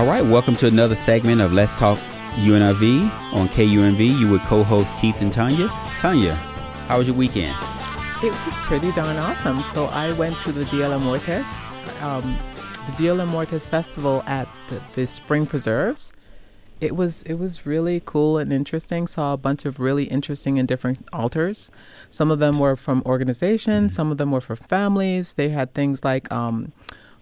All right, welcome to another segment of Let's Talk UNLV on KUNV. You with co-host Keith and Tanya. Tanya, how was your weekend? It was pretty darn awesome. So I went to the Dia de Muertos, um, the Dia de Muertos festival at the Spring Preserves. It was it was really cool and interesting. Saw a bunch of really interesting and different altars. Some of them were from organizations. Some of them were for families. They had things like um,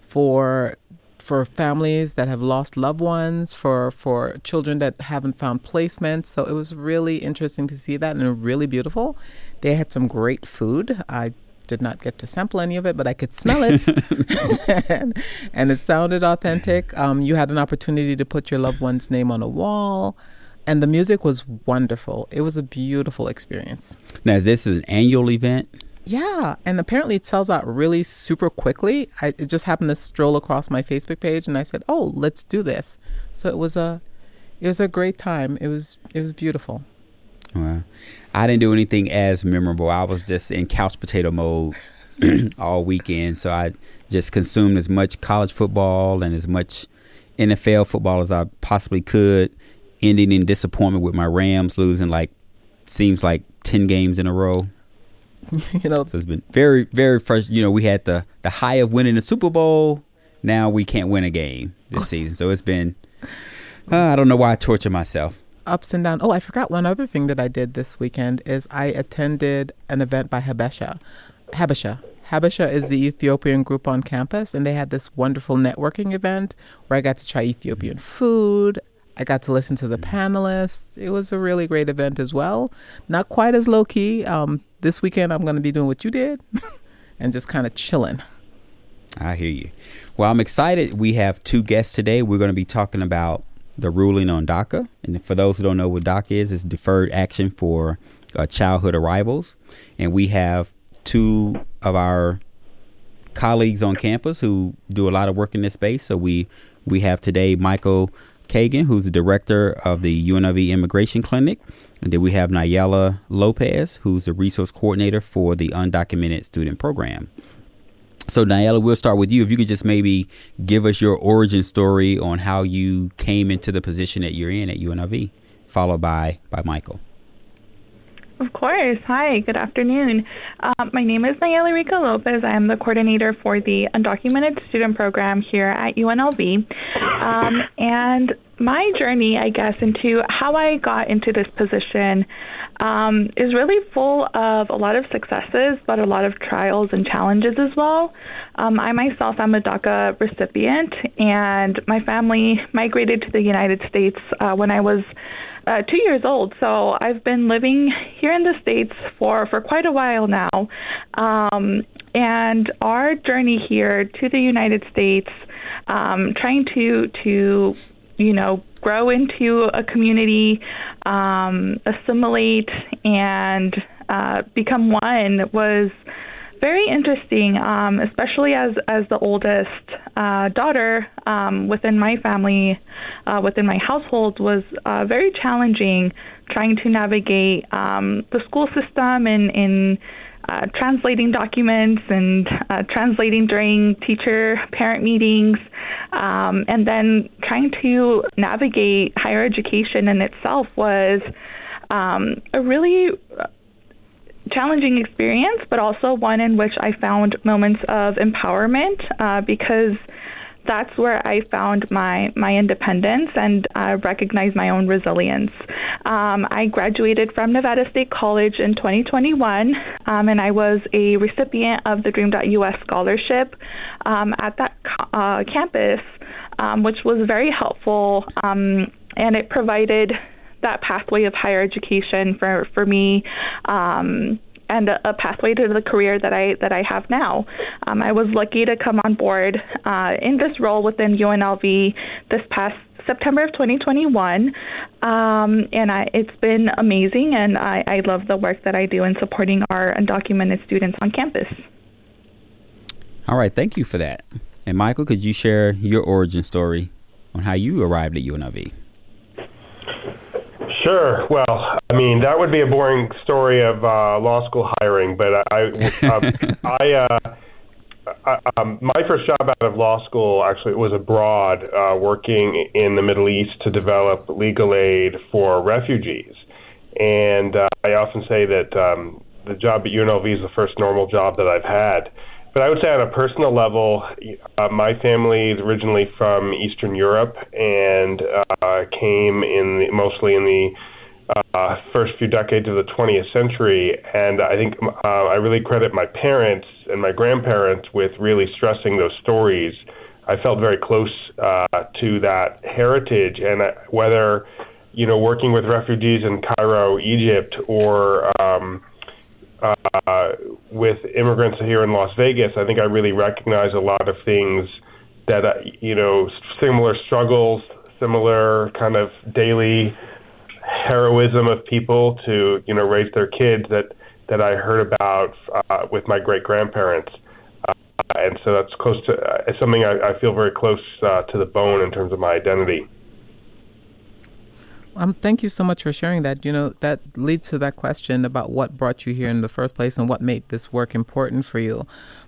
for for families that have lost loved ones, for for children that haven't found placements. So it was really interesting to see that and really beautiful. They had some great food. I did not get to sample any of it, but I could smell it, and, and, it sounded authentic. Um, you had an opportunity to put your loved one's name on a wall, and the music was wonderful. It was a beautiful experience. Now, this is this an annual event? Yeah, and apparently it sells out really super quickly. I it just happened to stroll across my Facebook page, and I said, "Oh, let's do this." So it was a, it was a great time. It was it was beautiful. Wow. I didn't do anything as memorable. I was just in couch potato mode all weekend. So I just consumed as much college football and as much NFL football as I possibly could, ending in disappointment with my Rams losing like seems like ten games in a row. you know, so it's been very, very fresh. You know, we had the the high of winning the Super Bowl. Now we can't win a game this season. So it's been. Uh, I don't know why I torture myself ups and downs. Oh, I forgot one other thing that I did this weekend is I attended an event by Habesha. Habesha. Habesha is the Ethiopian group on campus, and they had this wonderful networking event where I got to try Ethiopian food. I got to listen to the panelists. It was a really great event as well. Not quite as low key. Um, this weekend, I'm going to be doing what you did and just kind of chilling. I hear you. Well, I'm excited. We have two guests today. We're going to be talking about the ruling on DACA. And for those who don't know what DACA is, it's deferred action for uh, childhood arrivals. And we have two of our colleagues on campus who do a lot of work in this space. So we we have today Michael Kagan, who's the director of the UNLV Immigration Clinic. And then we have Nayeli Lopez, who's the resource coordinator for the undocumented student program. So, Nayeli, we'll start with you. If you could just maybe give us your origin story on how you came into the position that you're in at UNLV, followed by by Michael. Of course. Hi, good afternoon. Um, my name is Nayeli Rica Lopez. I am the coordinator for the Undocumented Student Program here at UNLV. Um, and my journey, I guess, into how I got into this position um, is really full of a lot of successes, but a lot of trials and challenges as well. Um, I myself am a DACA recipient, and my family migrated to the United States uh, when I was uh, two years old. So I've been living here in the States for, for quite a while now. Um, and our journey here to the United States, um, trying to, to you know, grow into a community, um, assimilate, and uh, become one was very interesting, um, especially as as the oldest uh, daughter um, within my family, uh, within my household, was uh, very challenging trying to navigate um, the school system and in uh, translating documents and uh, translating during teacher parent meetings, um, and then trying to navigate higher education in itself was um, a really challenging experience, but also one in which I found moments of empowerment uh, because that's where I found my my independence and uh, recognized my own resilience. Um, I graduated from Nevada State College in 2021, um, and I was a recipient of the Dream.us scholarship um, at that uh, campus, um, which was very helpful, um, and it provided that pathway of higher education for for me. Um, and a, a, pathway to the career that I that I have now. Um, I was lucky to come on board uh, in this role within UNLV this past September of 2021, um, and I, it's been amazing, and I, I love the work that I do in supporting our undocumented students on campus. All right, thank you for that. And Michael, could you share your origin story on how you arrived at UNLV? Sure. Well, I mean that would be a boring story of uh, law school hiring, but I, um, I, uh, I um, my first job out of law school actually was abroad, uh, working in the Middle East to develop legal aid for refugees. And uh, I often say that um, the job at UNLV is the first normal job that I've had. But I would say on a personal level, uh, my family is originally from Eastern Europe and uh, came in the, mostly in the uh, first few decades of the 20th century. And I think uh, I really credit my parents and my grandparents with really stressing those stories. I felt very close uh, to that heritage, and uh, whether you know working with refugees in Cairo, Egypt, or um, uh, with immigrants here in Las Vegas, I think I really recognize a lot of things that uh, you know similar struggles, similar kind of daily heroism of people to you know raise their kids that that I heard about uh, with my great grandparents. Uh, and so that's close to uh, something I, I, feel very close uh, to the bone in terms of my identity. Um, thank you so much for sharing that. You know, that leads to that question about what brought you here in the first place and what made this work important for you.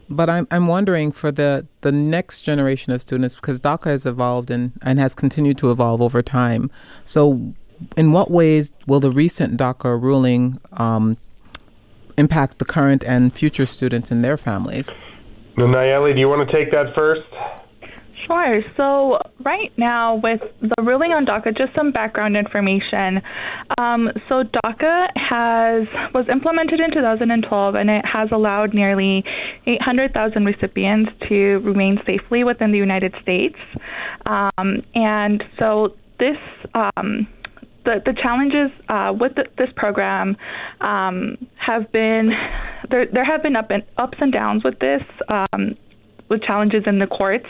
But I'm, I'm wondering for the, the next generation of students, because DACA has evolved and, and has continued to evolve over time. So, in what ways will the recent DACA ruling um, impact the current and future students and their families? Nayeli, do you want to take that first? Sure. So right now, with the ruling on DACA, just some background information. Um, so DACA has was implemented in 2012, and it has allowed nearly 800,000 recipients to remain safely within the United States. Um, and so this um, the, the challenges uh, with the, this program um, have been there. There have been up and, ups and downs with this. Um, with challenges in the courts.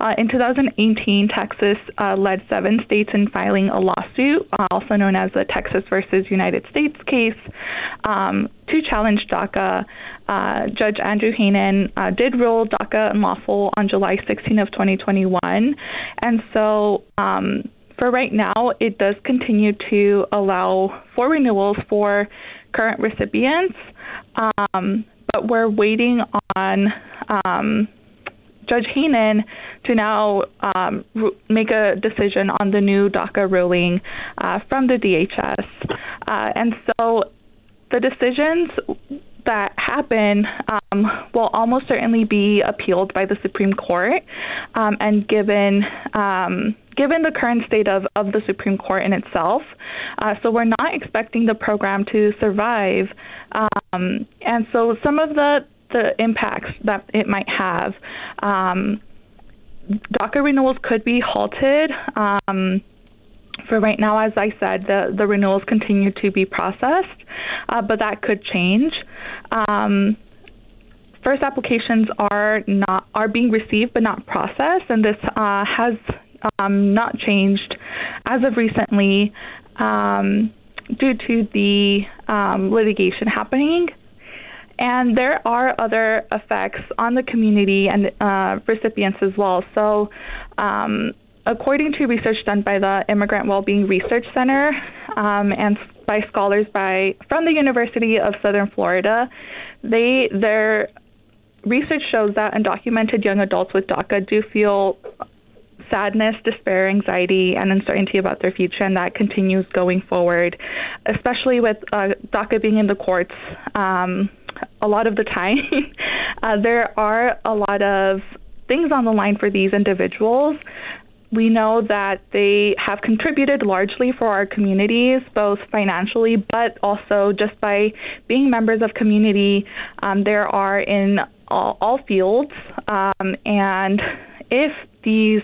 Uh, in 2018, Texas uh, led seven states in filing a lawsuit, uh, also known as the Texas versus United States case, um, to challenge DACA. Uh, Judge Andrew Hanen uh, did rule DACA unlawful on July 16 of 2021, and so. Um, for right now, it does continue to allow for renewals for current recipients, um, but we're waiting on um, Judge Hanen to now um, make a decision on the new DACA ruling uh, from the DHS. Uh, and so the decisions that happen um, will almost certainly be appealed by the Supreme Court. Um, and given um, given the current state of, of the Supreme Court in itself, uh, so we're not expecting the program to survive. Um, and so some of the the impacts that it might have. Um, DACA renewals could be halted. Um, for right now, as I said, the, the renewals continue to be processed, uh, but that could change. Um, first applications are not are being received but not processed, and this uh, has um, not changed as of recently um, due to the um, litigation happening. And there are other effects on the community and uh, recipients as well. So, um, according to research done by the Immigrant Wellbeing Research Center um, and by scholars by from the University of Southern Florida, they their research shows that undocumented young adults with DACA do feel sadness, despair, anxiety, and uncertainty about their future, and that continues going forward, especially with uh, DACA being in the courts. Um, a lot of the time. uh, there are a lot of things on the line for these individuals. We know that they have contributed largely for our communities, both financially, but also just by being members of community. Um, there are in all, all fields, um, and if these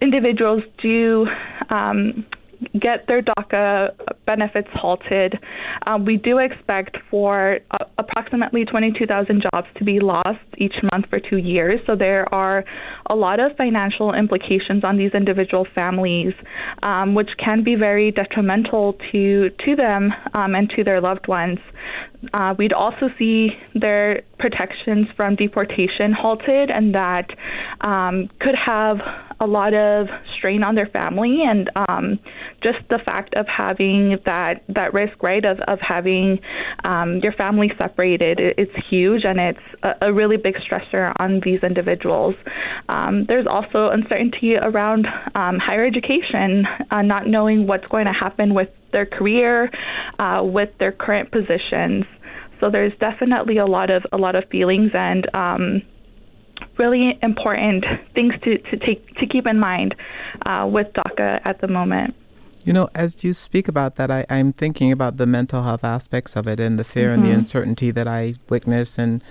individuals do um, get their DACA benefits halted, um, we do expect for uh, approximately 22,000 jobs to be lost each month for two years. So there are a lot of financial implications on these individual families, um, which can be very detrimental to to them um, and to their loved ones. uh, we'd also see their protections from deportation halted, and that um, could have a lot of strain on their family and um, just the fact of having that that risk right of, of having um, your family separated it's huge and it's a, a really big stressor on these individuals. Um, there's also uncertainty around um, higher education uh, not knowing what's going to happen with their career uh, with their current positions. So there's definitely a lot of a lot of feelings and um, really important things to, to take to keep in mind uh, with DACA at the moment. You know, as you speak about that, I, I'm thinking about the mental health aspects of it and the fear mm-hmm. and the mm-hmm. uncertainty that I witness and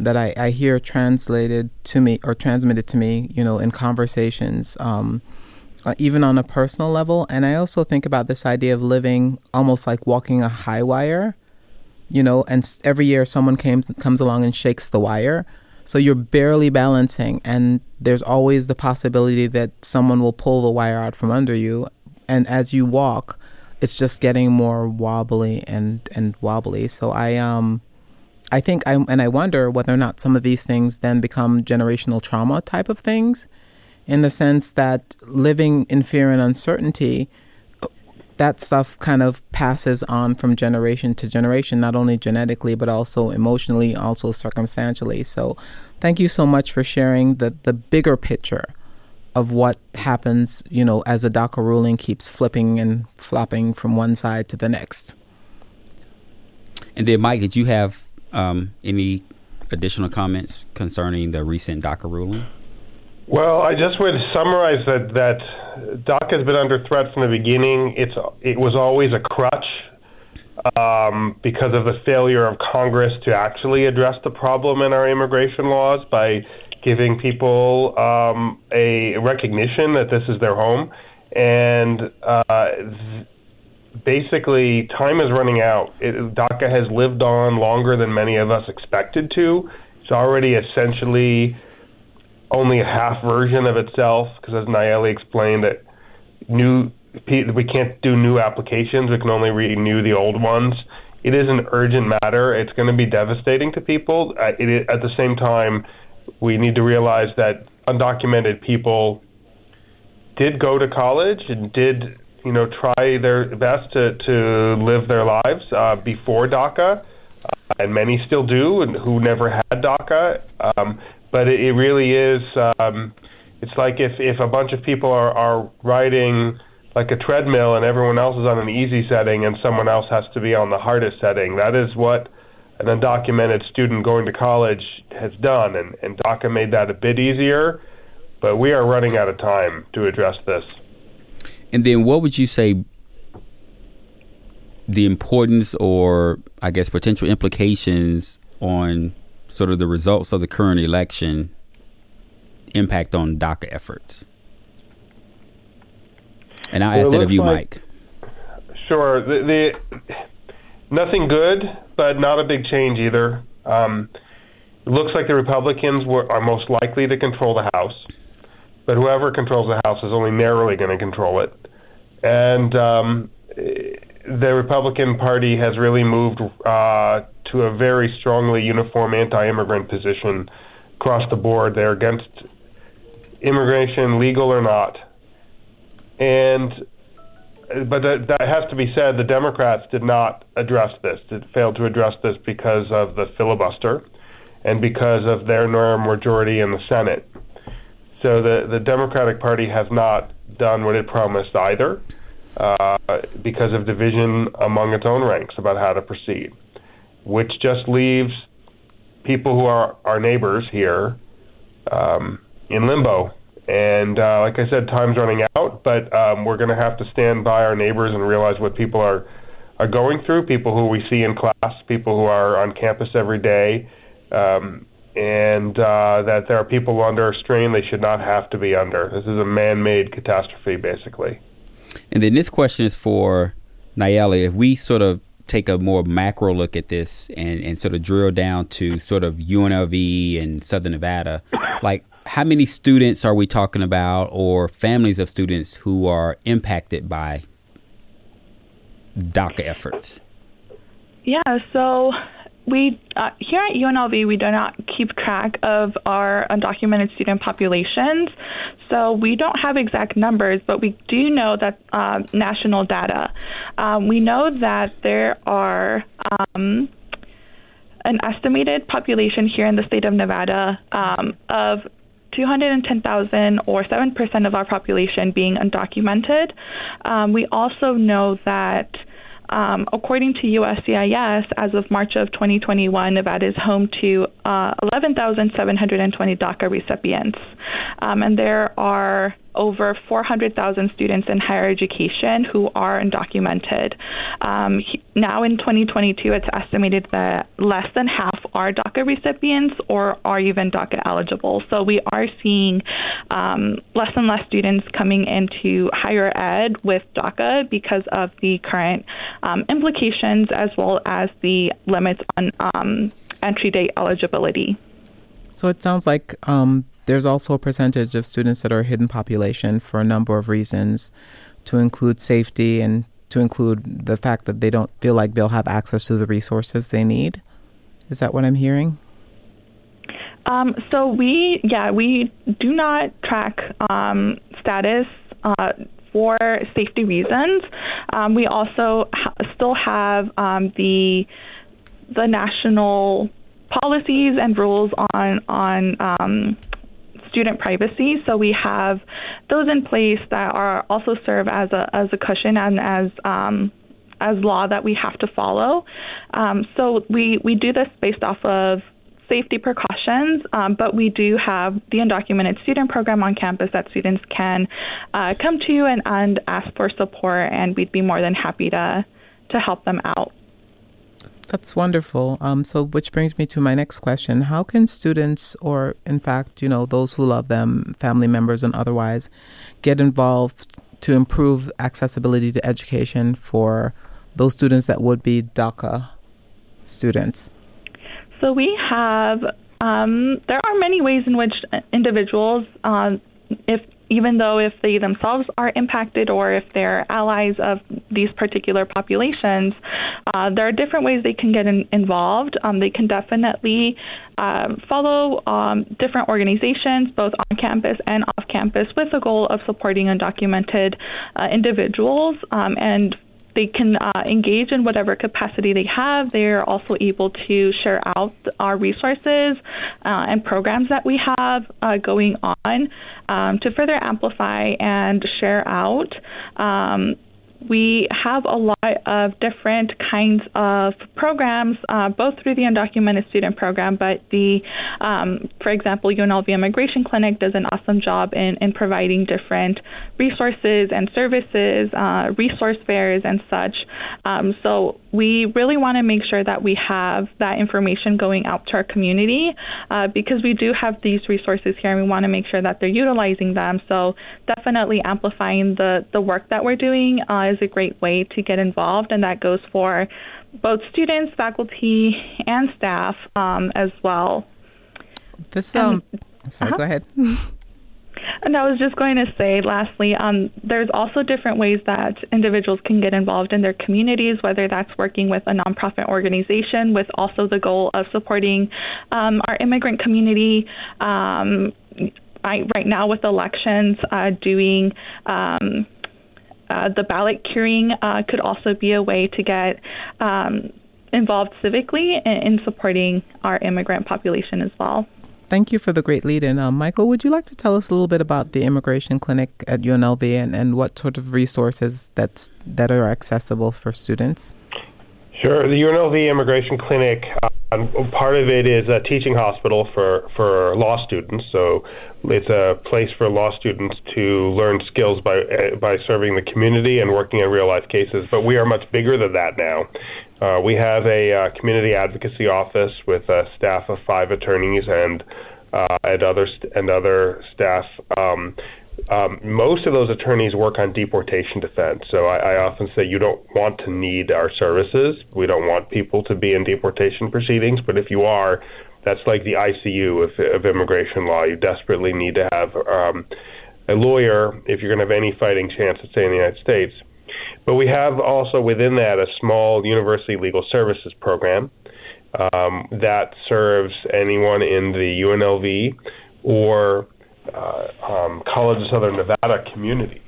that I, I hear translated to me or transmitted to me, you know, in conversations, um, uh, even on a personal level. And I also think about this idea of living almost like walking a high wire, you know, and every year someone came, comes along and shakes the wire. So you're barely balancing, and there's always the possibility that someone will pull the wire out from under you. And as you walk, it's just getting more wobbly and, and wobbly. So I um I think I and I wonder whether or not some of these things then become generational trauma type of things, in the sense that living in fear and uncertainty that stuff kind of passes on from generation to generation, not only genetically, but also emotionally, also circumstantially. So, thank you so much for sharing the, the bigger picture of what happens, you know, as a DACA ruling keeps flipping and flopping from one side to the next. And then, Mike, did you have um, any additional comments concerning the recent DACA ruling? Well, I just would summarize that that DACA has been under threat from the beginning. It's it was always a crutch um, because of the failure of Congress to actually address the problem in our immigration laws by giving people um, a recognition that this is their home, and uh, basically time is running out. It, DACA has lived on longer than many of us expected to. It's already essentially only a half version of itself because, as Nayeli explained, that new we can't do new applications. We can only renew the old ones. It is an urgent matter. It's going to be devastating to people. At the same time, we need to realize that undocumented people did go to college and did you know try their best to, to live their lives uh, before DACA, uh, and many still do, and who never had DACA. Um, but it, it really is. Um, it's like if if a bunch of people are are riding like a treadmill and everyone else is on an easy setting and someone else has to be on the hardest setting. That is what an undocumented student going to college has done, and, and DACA made that a bit easier. But we are running out of time to address this. And then, what would you say the importance, or I guess potential implications on sort of the results of the current election impact on DACA efforts? And I'll ask that of you, like, Mike. Sure. The, the, nothing good, but not a big change either. Um, it looks like the Republicans were, are most likely to control the House, but whoever controls the House is only narrowly going to control it. And um, the Republican Party has really moved uh, to a very strongly uniform anti-immigrant position across the board. They're against immigration, legal or not. And but that, that has to be said. The Democrats did not address this. Did failed to address this because of the filibuster, and because of their norm majority in the Senate. So the the Democratic Party has not done what it promised either, uh, because of division among its own ranks about how to proceed which just leaves people who are our neighbors here um, in limbo. And uh, like I said, time's running out, but um, we're going to have to stand by our neighbors and realize what people are are going through. People who we see in class, people who are on campus every day, um, and uh, that there are people under a strain they should not have to be under. This is a man-made catastrophe, basically. And then this question is for Nayeli. If we sort of take a more macro look at this and, and sort of drill down to sort of UNLV and Southern Nevada, like how many students are we talking about or families of students who are impacted by DACA efforts? Yeah, so we uh, here at UNLV we do not keep track of our undocumented student populations, so we don't have exact numbers, but we do know that uh, national data. Um, we know that there are. Um, an estimated population here in the state of Nevada um, of 210,000 or 7% of our population being undocumented. Um, we also know that um, according to USCIS, as of March of 2021, Nevada is home to uh, 11,720 DACA recipients. Um, and there are over 400,000 students in higher education who are undocumented. Um, now in 2022, it's estimated that less than half are DACA recipients or are even DACA eligible. So we are seeing um, less and less students coming into higher ed with DACA because of the current um, implications as well as the limits on um, entry date eligibility. So it sounds like um, there's also a percentage of students that are a hidden population for a number of reasons, to include safety and to include the fact that they don't feel like they'll have access to the resources they need. Is that what I'm hearing? Um, so we, yeah, we do not track um, status uh, for safety reasons. Um, we also ha- still have um, the the national policies and rules on on um, student privacy. So we have those in place that are also serve as a as a cushion and as um, as law that we have to follow. Um, so we we do this based off of safety precautions, um, but we do have the undocumented student program on campus that students can uh, come to and, and ask for support, and we'd be more than happy to to help them out. That's wonderful. Um, so, which brings me to my next question: How can students, or in fact, you know, those who love them, family members and otherwise, get involved to improve accessibility to education for those students that would be DACA students? So we have. Um, there are many ways in which individuals, uh, if even though if they themselves are impacted or if they're allies of these particular populations, uh, there are different ways they can get in, involved. Um, they can definitely um, follow um, different organizations, both on campus and off campus, with the goal of supporting undocumented uh, individuals um, and they can uh, engage in whatever capacity they have. They're also able to share out our resources uh, and programs that we have uh, going on um, to further amplify and share out. Um, we have a lot of different kinds of programs, uh, both through the undocumented student program, but the, um, for example, UNLV Immigration Clinic does an awesome job in, in providing different resources and services, uh, resource fairs, and such. Um, so we really want to make sure that we have that information going out to our community uh, because we do have these resources here and we want to make sure that they're utilizing them. So definitely amplifying the, the work that we're doing uh, is a great way to get involved, and that goes for both students, faculty, and staff um, as well. This um, um sorry, uh-huh. go ahead. And I was just going to say, lastly, um, there's also different ways that individuals can get involved in their communities, whether that's working with a nonprofit organization with also the goal of supporting um, our immigrant community. Um, I, right now, with elections, uh, doing um, uh, the ballot curing uh, could also be a way to get um, involved civically in, in supporting our immigrant population as well. Thank you for the great lead in. Um, Michael, would you like to tell us a little bit about the immigration clinic at UNLV and, and what sort of resources that's, that are accessible for students? Sure. The UNLV Immigration Clinic, um, part of it is a teaching hospital for, for law students. So it's a place for law students to learn skills by, uh, by serving the community and working in real life cases. But we are much bigger than that now. Uh, we have a uh, community advocacy office with a staff of five attorneys and uh, and other st- and other staff. Um, um, most of those attorneys work on deportation defense. So I, I often say you don't want to need our services. We don't want people to be in deportation proceedings, but if you are, that's like the ICU of, of immigration law. You desperately need to have um, a lawyer if you're going to have any fighting chance to stay in the United States. But we have also within that a small university legal services program. um, that serves anyone in the UNLV or uh, um, College of Southern Nevada communities.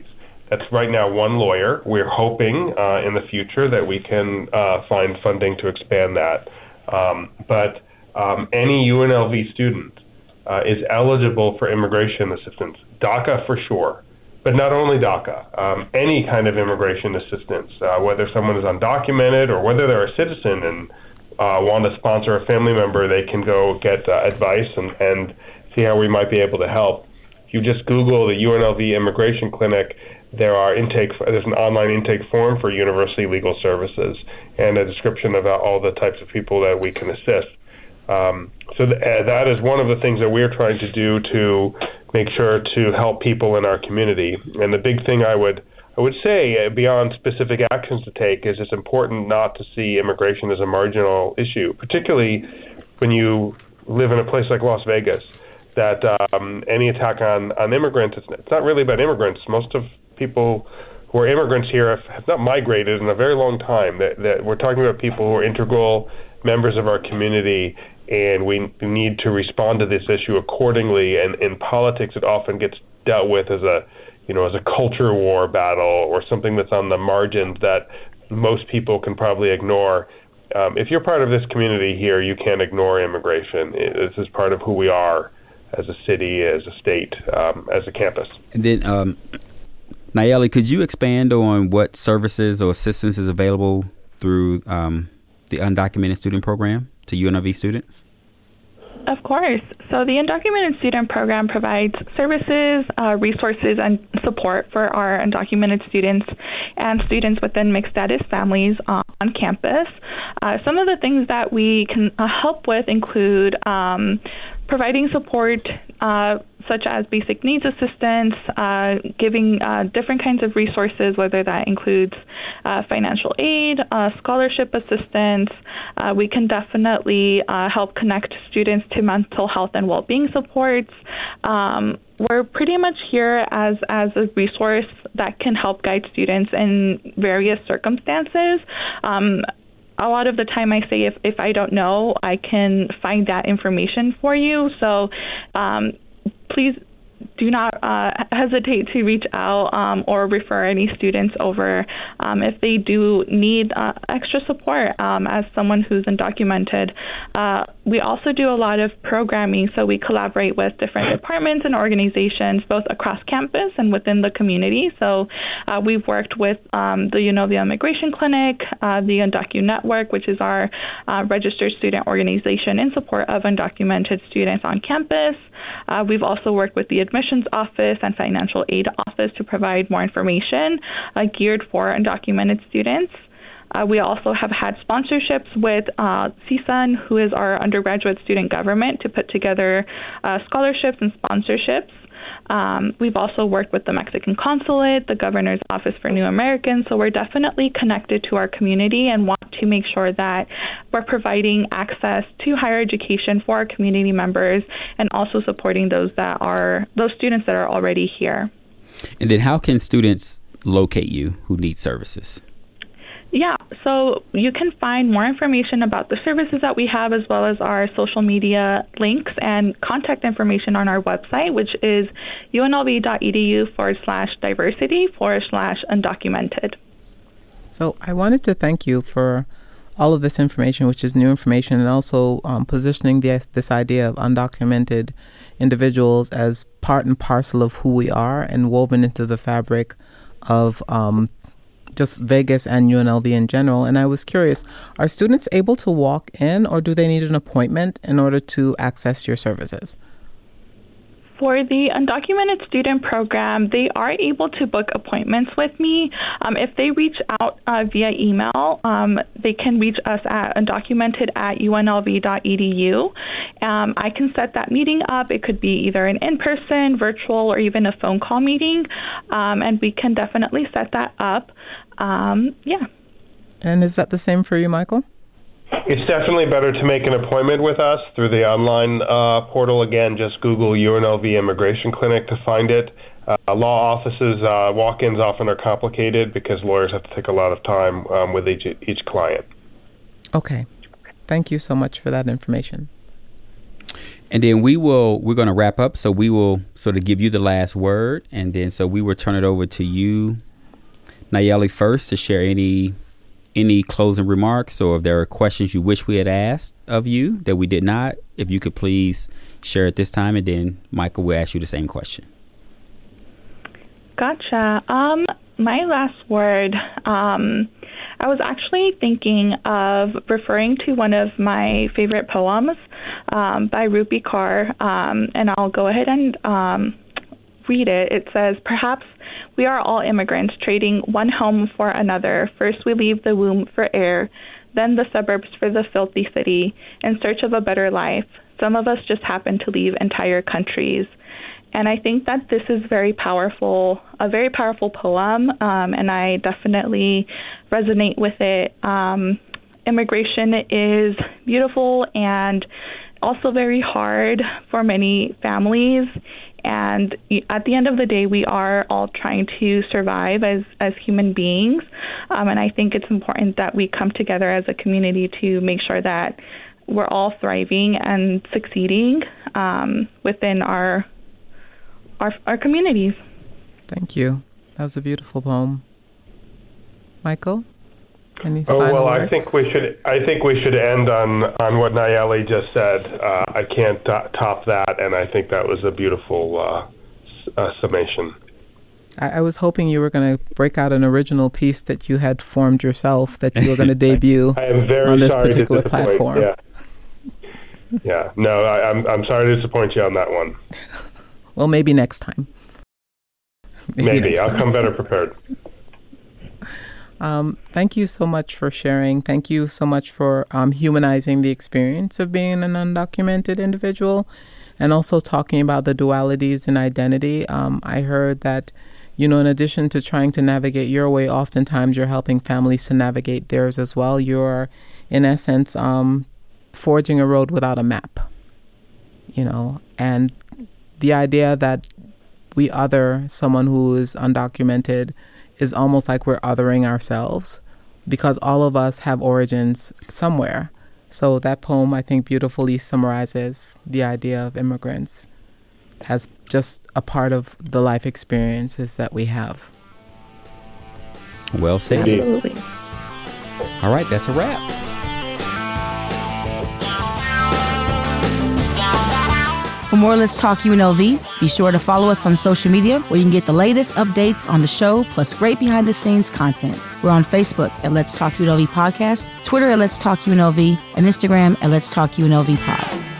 That's right now one lawyer. We're hoping uh, in the future that we can uh, find funding to expand that. Um, but um, any UNLV student uh, is eligible for immigration assistance, DACA for sure, but not only DACA, um, any kind of immigration assistance, uh, whether someone is undocumented or whether they're a citizen and uh, want to sponsor a family member, they can go get uh, advice and, and see how we might be able to help. If you just Google the UNLV Immigration Clinic, there are intake. There's an online intake form for University Legal Services and a description of all the types of people that we can assist. Um, so th- uh, that is one of the things that we're trying to do to make sure to help people in our community. And the big thing I would I would say uh, beyond specific actions to take is it's important not to see immigration as a marginal issue, particularly when you live in a place like Las Vegas. That um, any attack on, on immigrants, it's, it's not really about immigrants. Most of people who are immigrants here have, have not migrated in a very long time. That, that we're talking about people who are integral members of our community, and we need to respond to this issue accordingly. And in politics, it often gets dealt with as a you know as a culture war battle or something that's on the margins that most people can probably ignore. Um, if you're part of this community here, you can't ignore immigration. This is part of who we are as a city, as a state, um, as a campus. And then um, Nayeli, could you expand on what services or assistance is available through um, the undocumented student program to UNLV students? Of course. So the undocumented student program provides services, uh, resources, and support for our undocumented students and students within mixed status families on, on campus. Uh, some of the things that we can uh, help with include um, providing support uh, such as basic needs assistance, uh, giving uh, different kinds of resources, whether that includes uh, financial aid, uh, scholarship assistance. Uh, we can definitely help connect students to mental health and well-being supports. Um, we're pretty much here as as a resource that can help guide students in various circumstances. Um, a lot of the time I say if, if I don't know, I can find that information for you. So um, please do not uh, hesitate to reach out um, or refer any students over um, if they do need uh, extra support um, as someone who's undocumented. Uh, we also do a lot of programming, so we collaborate with different departments and organizations both across campus and within the community. So uh, we've worked with um, the UNLV Immigration Clinic, uh, the Undocu Network, which is our uh, registered student organization in support of undocumented students on campus. we've also worked with the Admissions Office and Financial Aid Office to provide more information uh, geared for undocumented students. Uh, we also have had sponsorships with uh, CSUN, who is our undergraduate student government, to put together uh, scholarships and sponsorships. Um, we've also worked with the Mexican consulate, the governor's office for new Americans, so we're definitely connected to our community and want to make sure that we're providing access to higher education for our community members and also supporting those that are those students that are already here. And then how can students locate you who need services? Yeah, so you can find more information about the services that we have as well as our social media links and contact information on our website, which is unlv.edu forward slash diversity forward slash undocumented. So I wanted to thank you for all of this information, which is new information, and also um, positioning this, this idea of undocumented individuals as part and parcel of who we are and woven into the fabric of um, just Vegas and UNLV in general. And I was curious are students able to walk in or do they need an appointment in order to access your services? For the undocumented student program, they are able to book appointments with me. Um, if they reach out uh, via email, um, they can reach us at undocumented at unlv.edu. Um, I can set that meeting up. It could be either an in person, virtual, or even a phone call meeting, um, and we can definitely set that up. Um, yeah. And is that the same for you, Michael? It's definitely better to make an appointment with us through the online uh, portal. Again, just Google UNLV Immigration Clinic to find it. Uh, law offices uh, walk-ins often are complicated because lawyers have to take a lot of time um, with each each client. Okay. Thank you so much for that information. And then we will we're going to wrap up. So we will sort of give you the last word, and then so we will turn it over to you, Nayeli, first to share any any closing remarks, or if there are questions you wish we had asked of you that we did not. If you could please share at this time, and then Michael will ask you the same question. Gotcha. Um, my last word. Um, I was actually thinking of referring to one of my favorite poems um, by Rupi Kaur, um, and I'll go ahead and um, read it. It says, Perhaps we are all immigrants trading one home for another. First, we leave the womb for air, then the suburbs for the filthy city, in search of a better life. Some of us just happen to leave entire countries. And I think that this is very powerful, a very powerful poem, um, and I definitely resonate with it. Um, immigration is beautiful and also very hard for many families. And at the end of the day, we are all trying to survive as, as human beings. Um, and I think it's important that we come together as a community to make sure that we're all thriving and succeeding um, within our our, our communities. Thank you. That was a beautiful poem. Michael, any oh, well, words? I think we should. I think we should end on on what Nayeli just said. Uh, I can't top that, and I think that was a beautiful uh, uh, summation. I, I, was hoping you were going to break out an original piece that you had formed yourself that you were going to debut I am very on this particular to platform. Yeah. yeah. No, I, I'm I'm sorry to disappoint you on that one. Well, maybe next time. Maybe, maybe. I'll time. come better prepared. Um, thank you so much for sharing. Thank you so much for um, humanizing the experience of being an undocumented individual and also talking about the dualities in identity. Um, I heard that, you know, in addition to trying to navigate your way, oftentimes you're helping families to navigate theirs as well. You're, in essence, um, forging a road without a map, you know, and the idea that we other someone who is undocumented is almost like we're othering ourselves because all of us have origins somewhere. So that poem, I think, beautifully summarizes the idea of immigrants as just a part of the life experiences that we have. Well said. Absolutely. All right, that's a wrap. For more Let's Talk UNLV, be sure to follow us on social media where you can get the latest updates on the show plus great behind the scenes content. We're on Facebook at Let's Talk UNLV Podcast, Twitter at Let's Talk UNLV, and Instagram at Let's Talk UNLV Pod.